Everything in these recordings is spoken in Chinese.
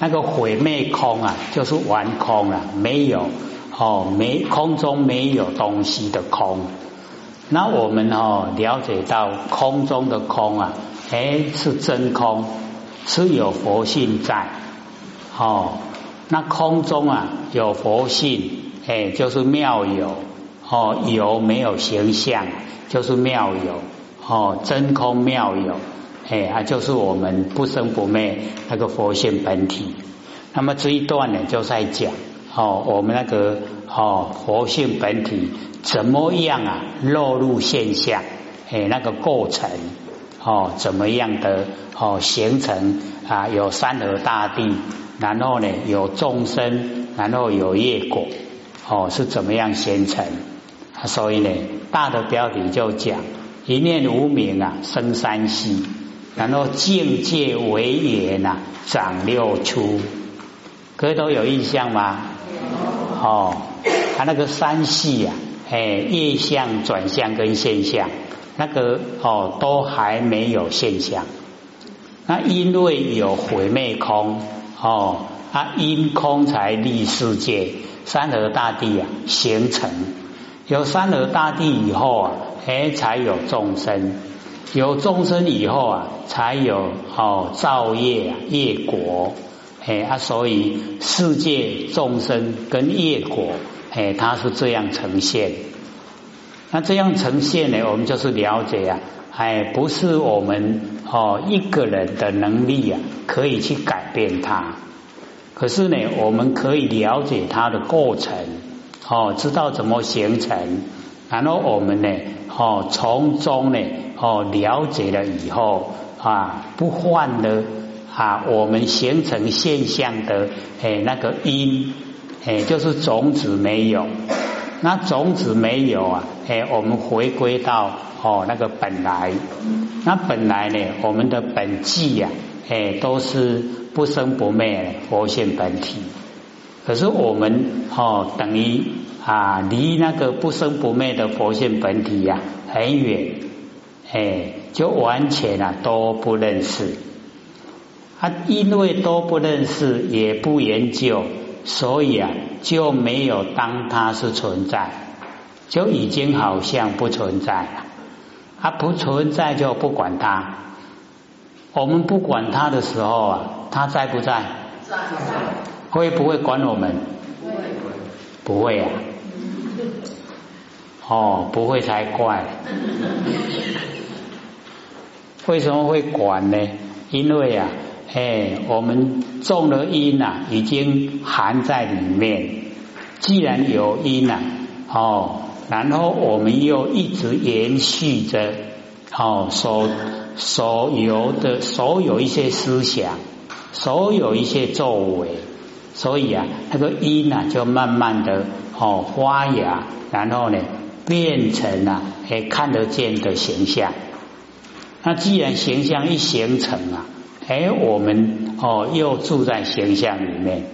那个毁灭空啊，就是完空了，没有哦，没空中没有东西的空。那我们哦了解到空中的空啊，哎是真空，是有佛性在。哦，那空中啊有佛性，哎就是妙有。哦，有没有形象，就是妙有。哦，真空妙有。哎啊，就是我们不生不灭那个佛性本体。那么这一段呢，就在讲哦，我们那个哦佛性本体怎么样啊，落入现象，哎，那个过程哦，怎么样的哦形成啊？有山河大地，然后呢有众生，然后有业果，哦是怎么样形成？所以呢，大的标题就讲一念无明啊，生三息。然后境界为言呐，长六出，各位都有印象吗？哦，他那个三系呀，哎，业相、转向跟现象，那个哦，都还没有现象。那因为有毁灭空哦，啊，因空才立世界，山河大地啊形成，有山河大地以后啊，哎，才有众生。有众生以后啊，才有哦造业业果，哎啊，所以世界众生跟业果，哎，它是这样呈现。那这样呈现呢，我们就是了解啊，哎，不是我们哦一个人的能力啊，可以去改变它。可是呢，我们可以了解它的过程，哦，知道怎么形成，然后我们呢，哦，从中呢。哦，了解了以后啊，不换了啊，我们形成现象的哎那个因哎，就是种子没有，那种子没有啊，哎，我们回归到哦那个本来，那本来呢，我们的本际呀，哎，都是不生不灭佛性本体，可是我们哦等于啊离那个不生不灭的佛性本体呀很远。哎，就完全啊都不认识，啊，因为都不认识，也不研究，所以啊就没有当它是存在，就已经好像不存在了。啊，不存在就不管它。我们不管它的时候啊，它在不在？在。会不会管我们？不会。不会啊。哦，不会才怪。为什么会管呢？因为啊，哎，我们种的因呐，已经含在里面。既然有因呐，哦，然后我们又一直延续着，哦，所所有的所有一些思想，所有一些作为，所以啊，那个因呐，就慢慢的哦发芽，然后呢，变成了哎看得见的形象。那既然形象一形成啊，哎，我们哦又住在形象里面，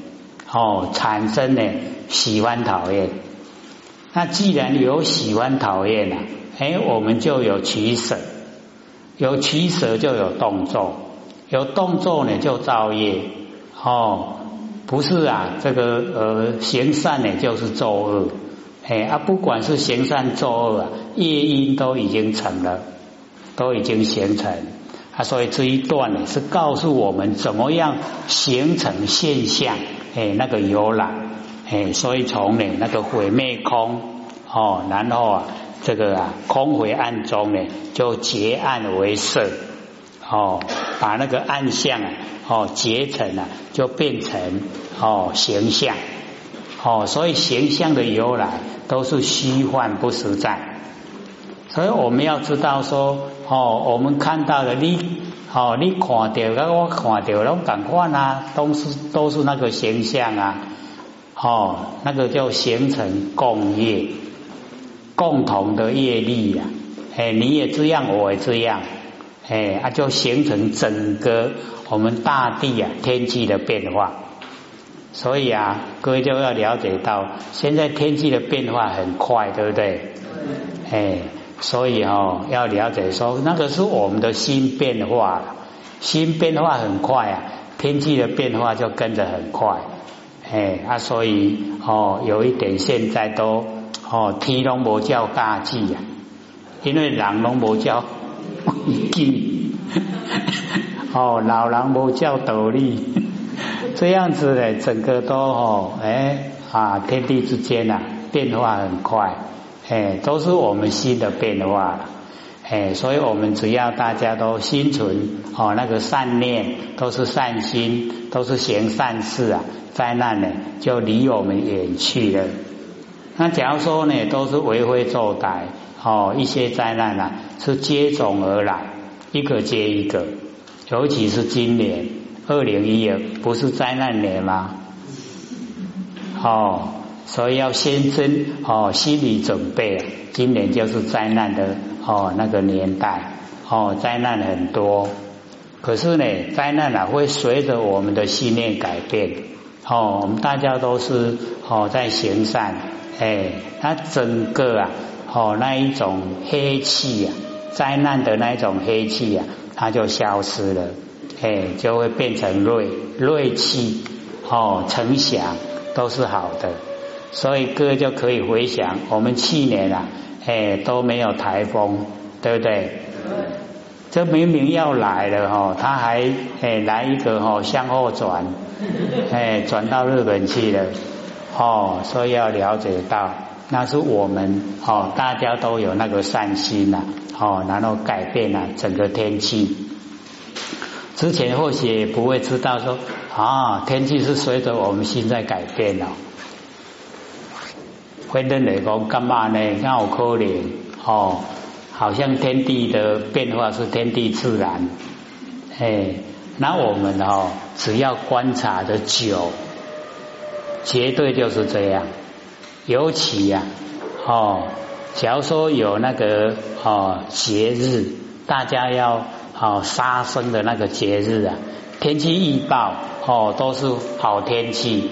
哦，产生呢喜欢讨厌。那既然有喜欢讨厌啊，哎，我们就有取舍，有取舍就有动作，有动作呢就造业。哦，不是啊，这个呃行善呢就是作恶，哎啊，不管是行善作恶啊，业因都已经成了。都已经形成。啊，所以这一段呢是告诉我们怎么样形成现象，哎，那个由来，哎，所以从呢那个毁灭空哦，然后啊这个啊空回暗中呢就结暗为色哦，把那个暗相啊哦结成了就变成哦形象。哦，所以形象的由来都是虚幻不实在。所以我们要知道说，哦，我们看到的你，哦，你看到跟我看到拢感官啊，都是都是那个形象啊，哦，那个叫形成共业，共同的业力呀，哎，你也这样，我也这样，哎，啊，就形成整个我们大地啊天气的变化。所以啊，各位就要了解到，现在天气的变化很快，对不对？哎。所以哦，要了解说，那个是我们的心变化，心变化很快啊。天气的变化就跟着很快，哎啊，所以哦，有一点现在都哦，天龙无叫大忌呀，因为人龙无叫气，哦，老人无叫斗笠，这样子呢，整个都哦，哎啊，天地之间呐，变化很快，哎，都是我们心的变化了。哎，所以我们只要大家都心存哦那个善念，都是善心，都是行善事啊，灾难呢就离我们远去了。那假如说呢，都是为非作歹哦，一些灾难啊是接踵而来，一个接一个，尤其是今年二零一二，不是灾难年吗？哦，所以要先真哦心理准备，今年就是灾难的。哦，那个年代哦，灾难很多，可是呢，灾难啊会随着我们的信念改变。哦，我们大家都是哦在行善，哎，它整个啊，哦那一种黑气啊，灾难的那一种黑气啊，它就消失了，哎，就会变成瑞瑞气，哦，成祥都是好的，所以哥就可以回想我们去年啊。哎，都没有台风，对不对？这明明要来了哈，他还哎来一个哈向后转，哎转到日本去了，哦，所以要了解到，那是我们哦，大家都有那个善心呐，哦，然后改变了整个天气。之前或许也不会知道说啊，天气是随着我们心在改变了。会认为讲干嘛呢？那好可怜哦，好像天地的变化是天地自然，哎，那我们哦，只要观察的久，绝对就是这样。尤其呀，哦，假如说有那个哦节日，大家要哦杀生的那个节日啊，天气预报哦都是好天气，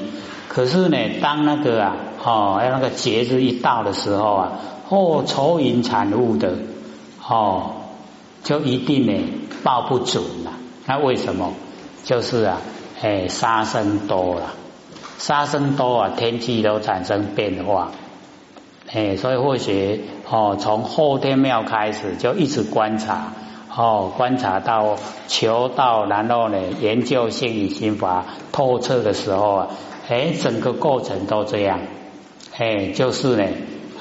可是呢，当那个啊。哦，要那个节日一到的时候啊，哦，愁云惨雾的，哦，就一定呢报不准了。那为什么？就是啊，哎，杀生多了，杀生多啊，天气都产生变化。哎，所以或许哦，从后天庙开始就一直观察，哦，观察到求道，然后呢，研究心理心法透彻的时候啊，哎，整个过程都这样。哎，就是呢，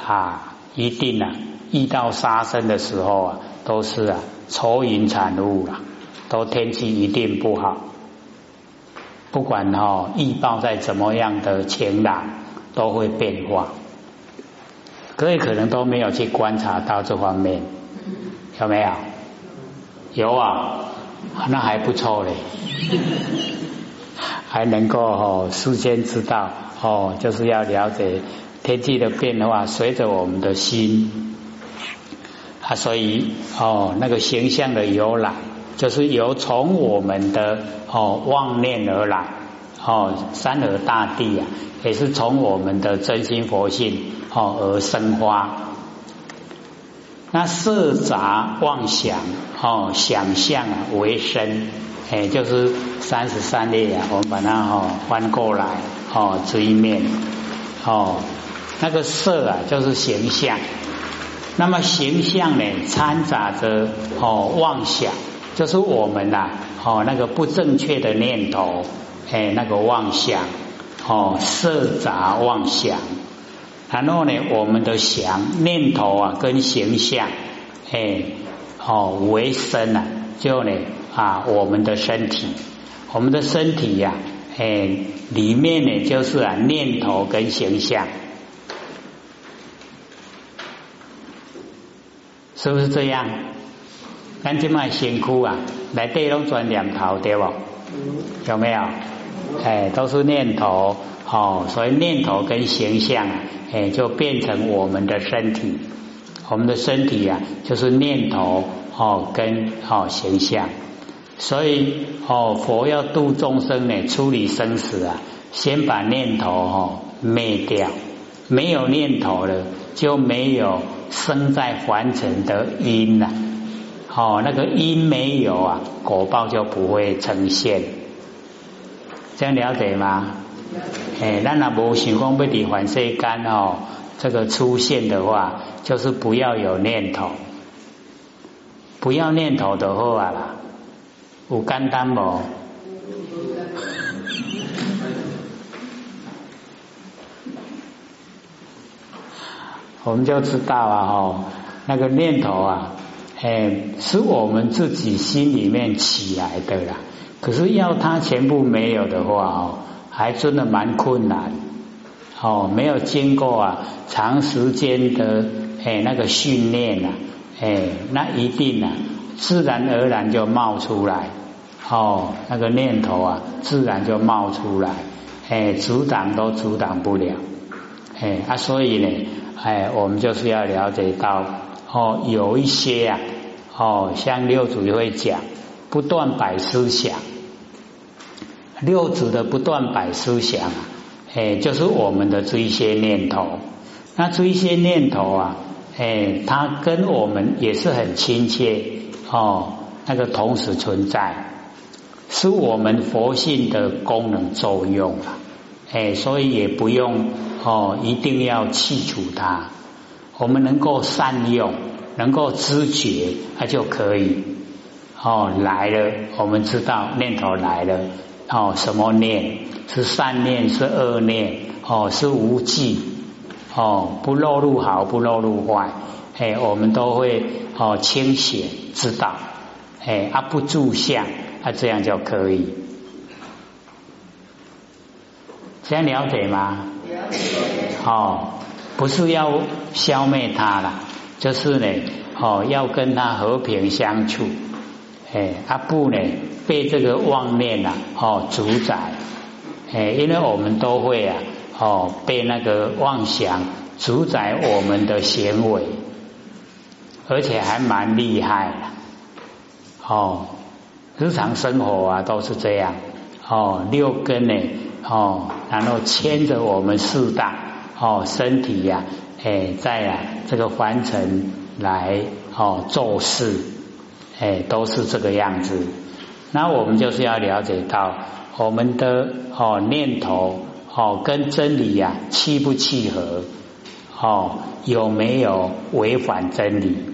啊，一定啊，遇到杀生的时候啊，都是啊，愁云惨雾了，都天气一定不好。不管哈，预报在怎么样的晴朗，都会变化。各位可能都没有去观察到这方面，有没有？有啊，那还不错嘞，还能够哈事先知道哦，就是要了解。天气的变化随着我们的心啊，所以哦，那个形象的由来就是由从我们的哦妄念而来哦，山河大地啊，也是从我们的真心佛性哦而生花。那色杂妄想哦，想象为身，哎，就是三十三列啊，我们把它哦翻过来哦这一面哦。那个色啊，就是形象。那么形象呢，掺杂着哦妄想，就是我们呐哦那个不正确的念头，哎，那个妄想哦色杂妄想。然后呢，我们的想念头啊，跟形象哎哦为生呐，就呢啊我们的身体，我们的身体呀，哎里面呢就是啊念头跟形象。是不是这样？咱这卖辛苦啊，来对拢转念头对不？有没有？哎，都是念头哦，所以念头跟形象哎，就变成我们的身体。我们的身体啊，就是念头哦跟哦形象。所以哦，佛要度众生呢，处理生死啊，先把念头哦灭掉，没有念头了，就没有。生在凡尘的因了，哦，那个因没有啊，果报就不会呈现。这样了解吗？哎，那那无想讲要离凡世间哦，这个出现的话，就是不要有念头，不要念头的话啦，有简单无？我们就知道啊，哦，那个念头啊，哎，是我们自己心里面起来的啦。可是要它全部没有的话哦，还真的蛮困难。哦，没有经过啊长时间的哎那个训练呐，哎，那一定啊自然而然就冒出来。哦，那个念头啊，自然就冒出来，哎，阻挡都阻挡不了。哎啊，所以呢。哎，我们就是要了解到哦，有一些啊，哦，像六祖就会讲，不断摆思想，六祖的不断摆思想啊，哎，就是我们的这一些念头。那这一些念头啊，哎，它跟我们也是很亲切哦，那个同时存在，是我们佛性的功能作用啊，哎，所以也不用。哦，一定要去除它。我们能够善用，能够知觉，它就可以。哦，来了，我们知道念头来了。哦，什么念？是善念，是恶念？哦，是无记。哦，不落入好，不落入坏。哎，我们都会哦清醒知道。哎，啊不住相，啊这样就可以。这样了解吗？哦，不是要消灭它了，就是呢，哦，要跟它和平相处。哎，阿不呢，被这个妄念啊，哦，主宰。哎，因为我们都会啊，哦，被那个妄想主宰我们的行为，而且还蛮厉害的。哦，日常生活啊，都是这样。哦，六根呢？哦，然后牵着我们四大哦身体呀，哎，在啊这个凡尘来哦做事，哎，都是这个样子。那我们就是要了解到我们的哦念头哦跟真理呀契不契合，哦有没有违反真理？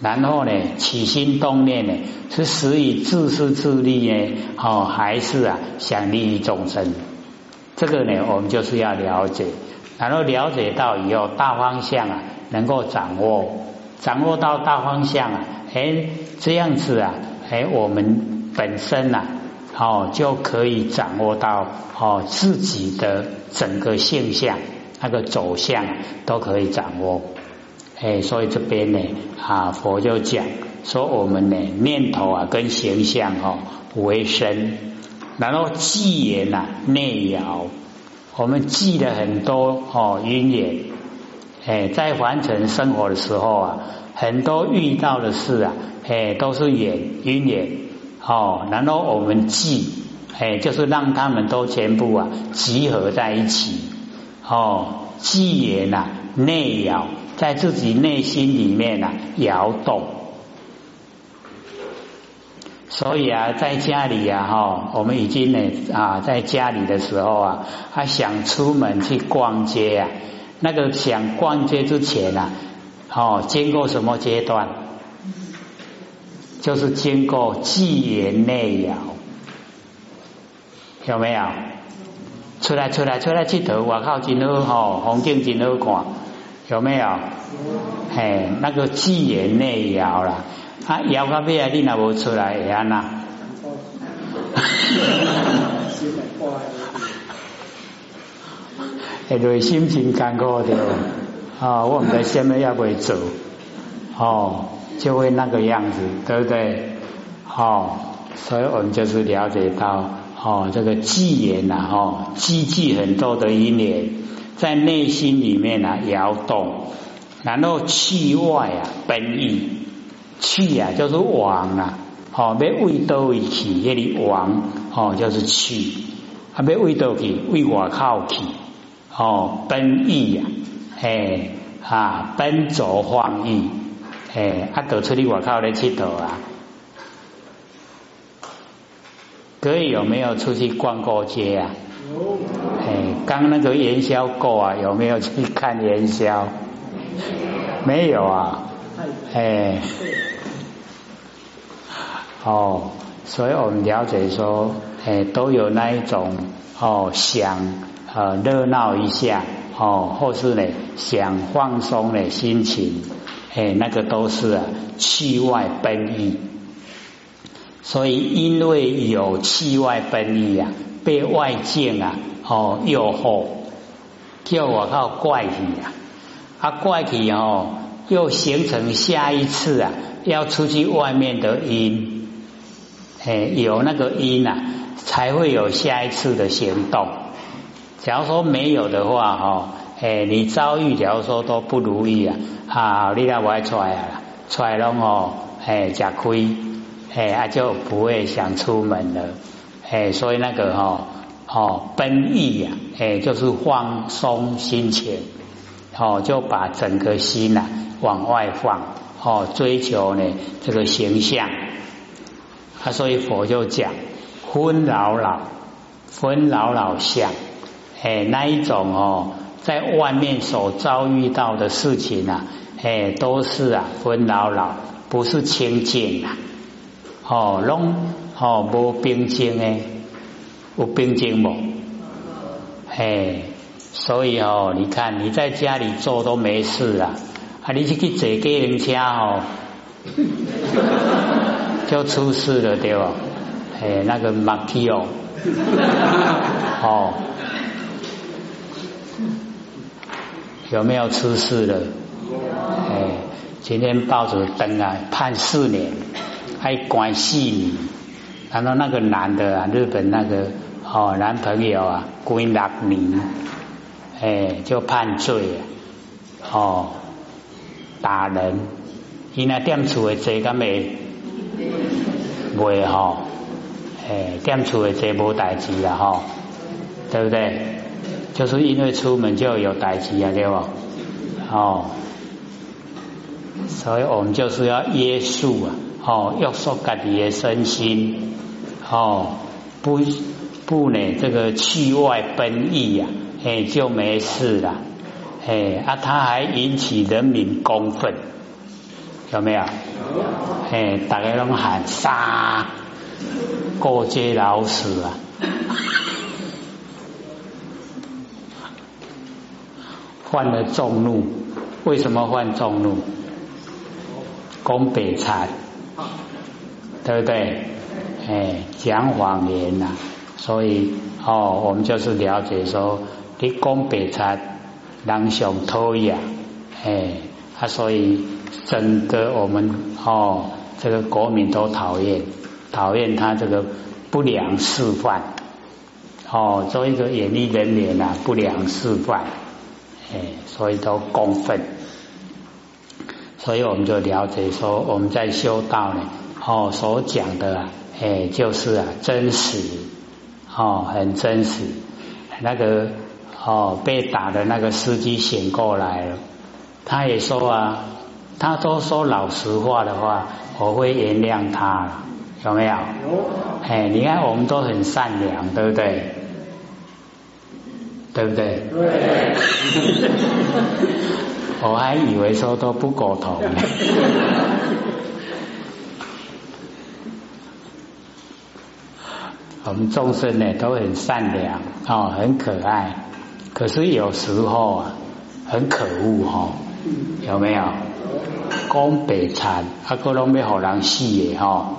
然后呢，起心动念呢是始以自私自利呢，哦还是啊想利益众生？这个呢，我们就是要了解，然后了解到以后大方向啊，能够掌握，掌握到大方向啊，哎，这样子啊，哎，我们本身呐，哦，就可以掌握到哦自己的整个现象那个走向都可以掌握，哎，所以这边呢啊，佛就讲说我们呢念头啊跟形象哦为身。然后记言呐内摇，我们记了很多哦因缘，哎，在凡尘生活的时候啊，很多遇到的事啊，哎，都是缘因缘哦。然后我们记，哎，就是让他们都全部啊集合在一起哦，记言呐内摇，在自己内心里面啊摇动。所以啊，在家里呀，哈，我们已经呢啊，在家里的时候啊，他想出门去逛街啊，那个想逛街之前啊，哦，经过什么阶段？就是经过纪言内摇，有没有？出来出来出来去头，我靠，真好哈，风景真好看，有没有？嘿，那个纪言内摇了。啊，摇到尾啊，你若无出来，会安那？会内心真艰苦的，啊，我们在下面要会走，哦，就会那个样子，对不对？哦，所以我们就是了解到，哦，这个记言呐，哦，积聚很多的一念，在内心里面啊摇动，然后气外啊奔逸。气啊，就是往啊，哦，要为多为去，那里往哦，就是气，啊，要为多去，为外靠去，哦，奔逸呀，哎啊，奔走放逸，哎，啊，到出去外靠来佚佗啊，各位有没有出去逛过街啊？哎，刚那个元宵过啊，有没有去看元宵？没有啊。哎。哦，所以我们了解说，哎，都有那一种哦，想呃热闹一下哦，或是呢想放松的心情，哎，那个都是啊气外奔逸。所以因为有气外奔逸啊，被外境啊哦诱惑，叫我靠怪体啊，啊怪体哦又形成下一次啊要出去外面的因。哎，有那个因啊，才会有下一次的行动。假如说没有的话，哈，哎，你遭遇假如说都不如意啊，啊，你那我出来啊，出来了哦，哎，吃亏，哎，啊就不会想出门了，哎，所以那个哈，哦，奔逸呀，哎，就是放松心情，哦，就把整个心呐往外放，哦，追求呢这个形象。啊，所以佛就讲昏老老，昏老老相，哎，那一种哦，在外面所遭遇到的事情啊，哎，都是啊昏老老，不是清净啊，哦，弄哦无冰静诶，有冰静无？嘿，所以哦，你看你在家里做都没事啊，啊，你去去坐机人车哦。就出事了，对吧？嘿，那个马基哦，哦，有没有出事了？哎，今天报纸登啊，判四年，还关四年。然后那个男的啊，日本那个哦男朋友啊，关六年，哎，就判罪哦，打人，伊那店厝的坐咁未？会吼，诶，店厝的这无代志啦吼，对不对？就是因为出门就有代志啊，对不？哦，所以我们就是要约束啊，哦，约束自己的身心，哦，不不呢，这个气外奔逸呀，哎，就没事了，哎，啊，他还引起人民公愤。有没有？哎，大家拢喊杀过街老鼠啊！犯了众怒，为什么犯众怒？攻北财，对不对？哎，讲谎言呐，所以哦，我们就是了解说，你攻北财，人想偷呀，哎，啊，所以。整个我们哦，这个国民都讨厌，讨厌他这个不良示范。哦，做一个演艺人员啊，不良示范，哎，所以都公愤，所以我们就了解说，我们在修道呢，哦，所讲的哎，就是啊，真实哦，很真实。那个哦，被打的那个司机醒过来了，他也说啊。他都说老实话的话，我会原谅他，有没有？有。哎，你看我们都很善良，对不对？对不对？对。我还以为说都不苟同。我们众生呢都很善良哦，很可爱，可是有时候啊，很可恶哈，有没有？讲白惨，啊，个拢没好人死的哈，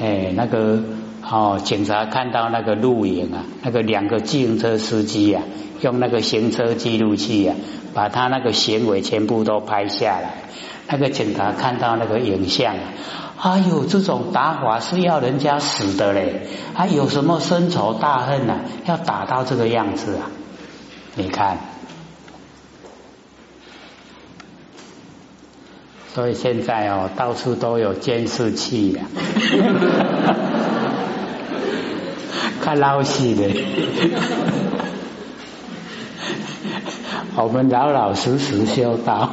哎，那个哦，警察看到那个录影啊，那个两个自行车司机啊，用那个行车记录器啊，把他那个行为全部都拍下来。那个警察看到那个影像，哎呦，这种打法是要人家死的嘞，还有什么深仇大恨呢？要打到这个样子啊？你看。所以现在哦，到处都有监视器呀，看老戏的。我们老老实实修道，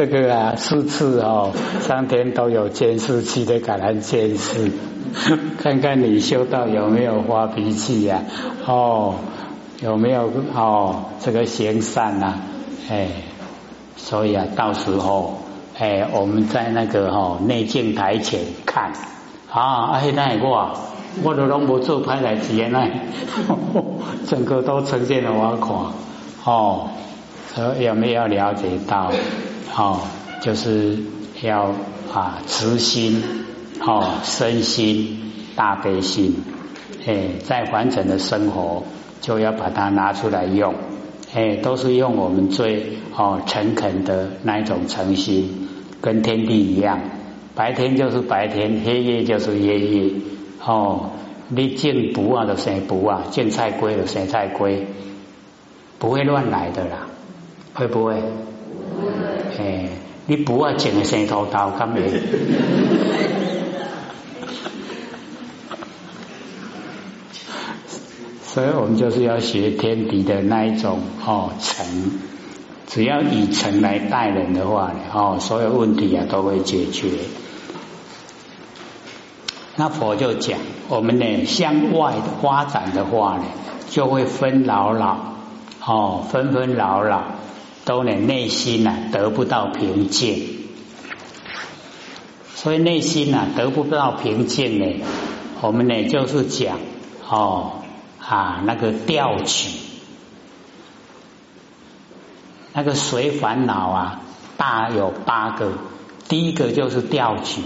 这个啊，四次哦，上天都有监视器的感恩监视，看看你修道有没有发脾气呀？哦，有没有哦？这个行善呐，哎，所以啊，到时候哎，我们在那个哈内镜台前看啊，哎，那我我都拢无做拍来体验那，整个都呈现了我看哦，有没有了解到？哦，就是要啊，慈心哦，身心大悲心，哎，在完整的生活就要把它拿出来用，哎，都是用我们最哦诚恳的那一种诚心，跟天地一样，白天就是白天，黑夜就是黑夜，哦，你进不啊的谁不啊，见菜龟的谁菜龟，不会乱来的啦，会不会？哎，你不要整个生头刀，干咩？所以我们就是要学天敌的那一种哦诚，只要以诚来待人的话呢哦，所有问题啊都会解决。那佛就讲，我们呢向外发展的话呢，就会分老老哦，分分老老。都呢内心啊得不到平静，所以内心啊得不到平静呢，我们呢就是讲哦啊那个调取，那个随烦恼啊大有八个，第一个就是调取，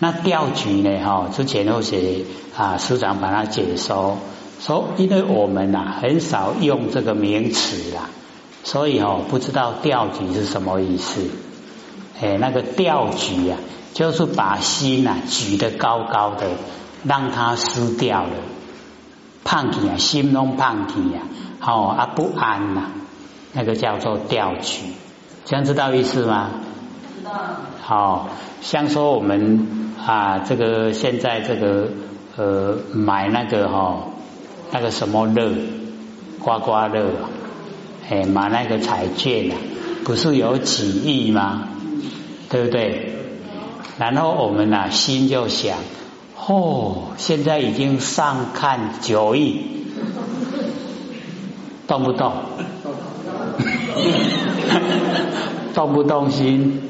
那调取呢哈之前有些啊师长把它解说说，因为我们呐很少用这个名词啦。所以哦，不知道调举是什么意思？哎，那个调举啊，就是把心呐举得高高的，让它失掉了，胖体啊，心中胖体呀，哦啊不安呐，那个叫做调举，这样知道意思吗？知道。好，像说我们啊，这个现在这个呃买那个哈，那个什么乐，刮刮乐。哎，买那个彩券啊，不是有几亿吗？对不对？然后我们呐心就想，哦，现在已经上看九亿，动不动？动不动心？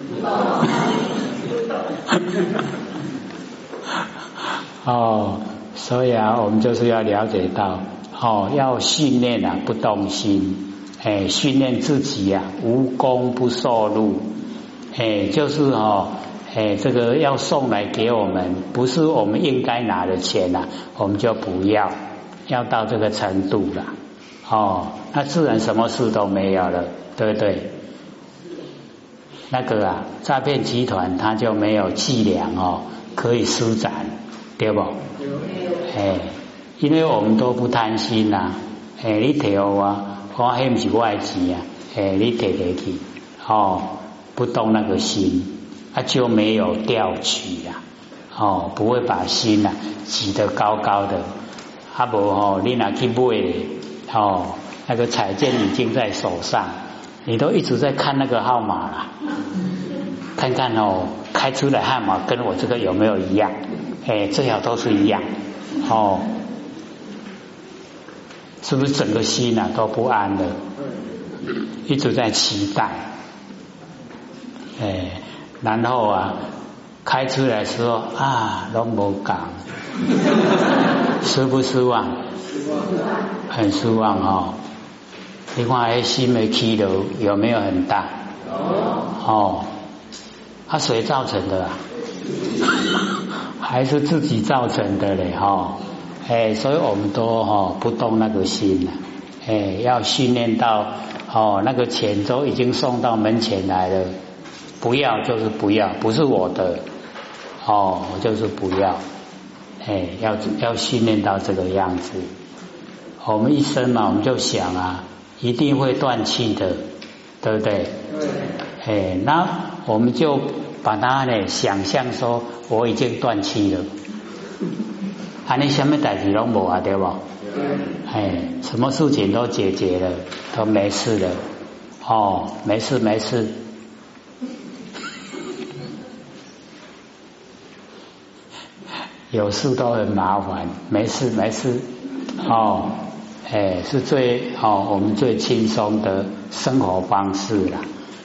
哦，所以啊，我们就是要了解到，哦，要训练啊，不动心。哎，训练自己呀，无功不受禄。哎，就是哦，哎，这个要送来给我们，不是我们应该拿的钱呐，我们就不要，要到这个程度了。哦，那自然什么事都没有了，对不对？那个啊，诈骗集团他就没有伎俩哦，可以施展，对不？哎，因为我们都不贪心呐。哎，你条啊。我还不是外籍啊，哎，你提提去，哦，不动那个心，啊就没有调取呀，哦，不会把心呐举得高高的，啊不哦，你拿去买，哦，那个彩券已经在手上，你都一直在看那个号码啦，看看哦，开出来号码跟我这个有没有一样？哎，最好都是一样，哦。是不是整个心呐都不安的？一直在期待，哎，然后啊，开出来时候啊，都无讲，失不失望？失望很失望哦。你看，哎，心没起头有没有很大？哦，它谁造成的？还是自己造成的嘞？哈。哎，所以我们都哈不动那个心了，哎，要训练到哦，那个钱都已经送到门前来了，不要就是不要，不是我的，哦，就是不要，哎，要要训练到这个样子。我们一生嘛，我们就想啊，一定会断气的，对不对？对。哎，那我们就把它呢想象说，我已经断气了。啊，你什么代志拢无啊？对不？哎，什么事情都解决了，都没事了。哦，没事没事。有事都很麻烦，没事没事。哦，哎，是最好我们最轻松的生活方式了。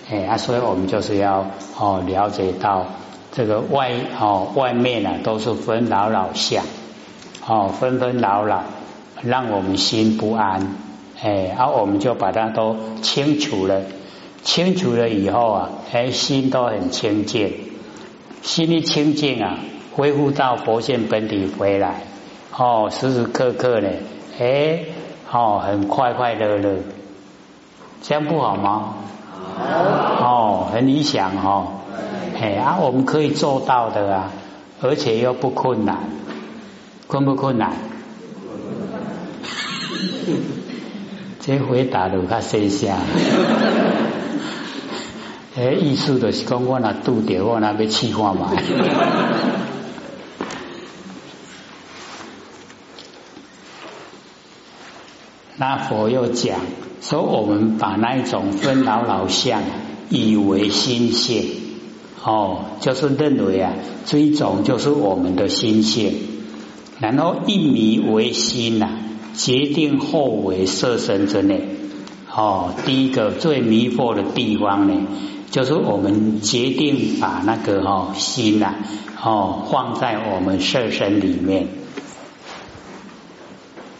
哎啊，所以我们就是要哦了解到这个外哦外面啊都是分老老乡。哦纷纷扰扰，让我们心不安，哎，啊我们就把它都清除了，清除了以后啊，哎心都很清净，心一清净啊。恢复到佛性本体回来，哦，时时刻刻呢，哎，哦，很快快乐乐，这样不好吗？哦，很理想哦，哎啊，我们可以做到的啊，而且又不困难，困不困难？这回答的较细下，哎，意思就是讲我那拄着我那要试看嘛。那佛又讲说，我们把那一种分老老相以为心性，哦，就是认为啊，这一种就是我们的心性，然后一迷为心呐，决定后为色身之内。哦，第一个最迷惑的地方呢，就是我们决定把那个哦心呐，哦放在我们色身里面。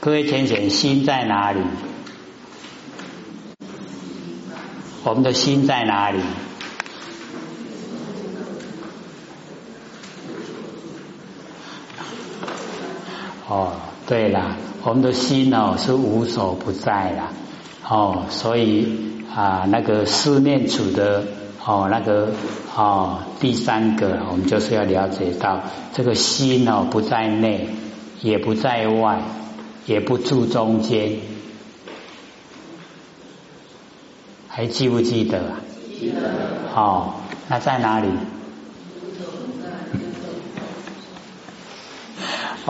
各位浅浅，心在哪里？我们的心在哪里？哦，对了，我们的心哦是无所不在啦。哦，所以啊，那个四念处的哦，那个哦，第三个，我们就是要了解到这个心哦不在内，也不在外。也不住中间，还记不记得？记得。哦，那在哪里？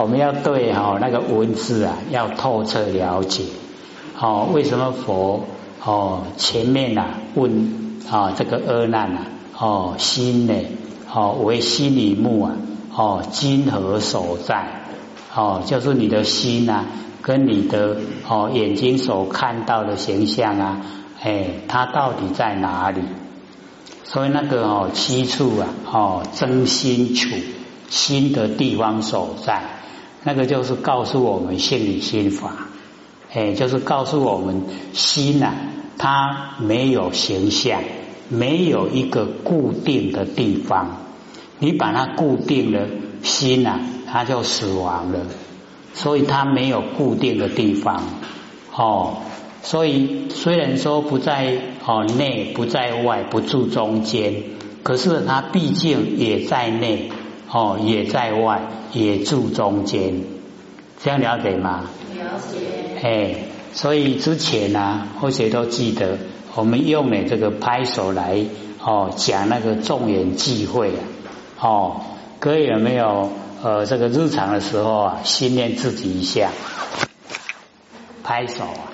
我们要对哈那个文字啊，要透彻了解。哦，为什么佛哦前面呐问啊这个阿难呐哦心呢哦为心里目啊哦今何所在？哦，就是你的心呐。跟你的哦眼睛所看到的形象啊，哎，它到底在哪里？所以那个哦七处啊，哦真心处心的地方所在，那个就是告诉我们心理心法，哎，就是告诉我们心呐，它没有形象，没有一个固定的地方，你把它固定了，心呐，它就死亡了。所以它没有固定的地方，哦，所以虽然说不在哦内，不在外，不住中间，可是它毕竟也在内，哦，也在外，也住中间，这样了解吗？了解。哎，所以之前呢，或许都记得，我们用了这个拍手来哦讲那个众缘聚会啊，哦，各位有没有？呃，这个日常的时候啊，训练自己一下，拍手啊。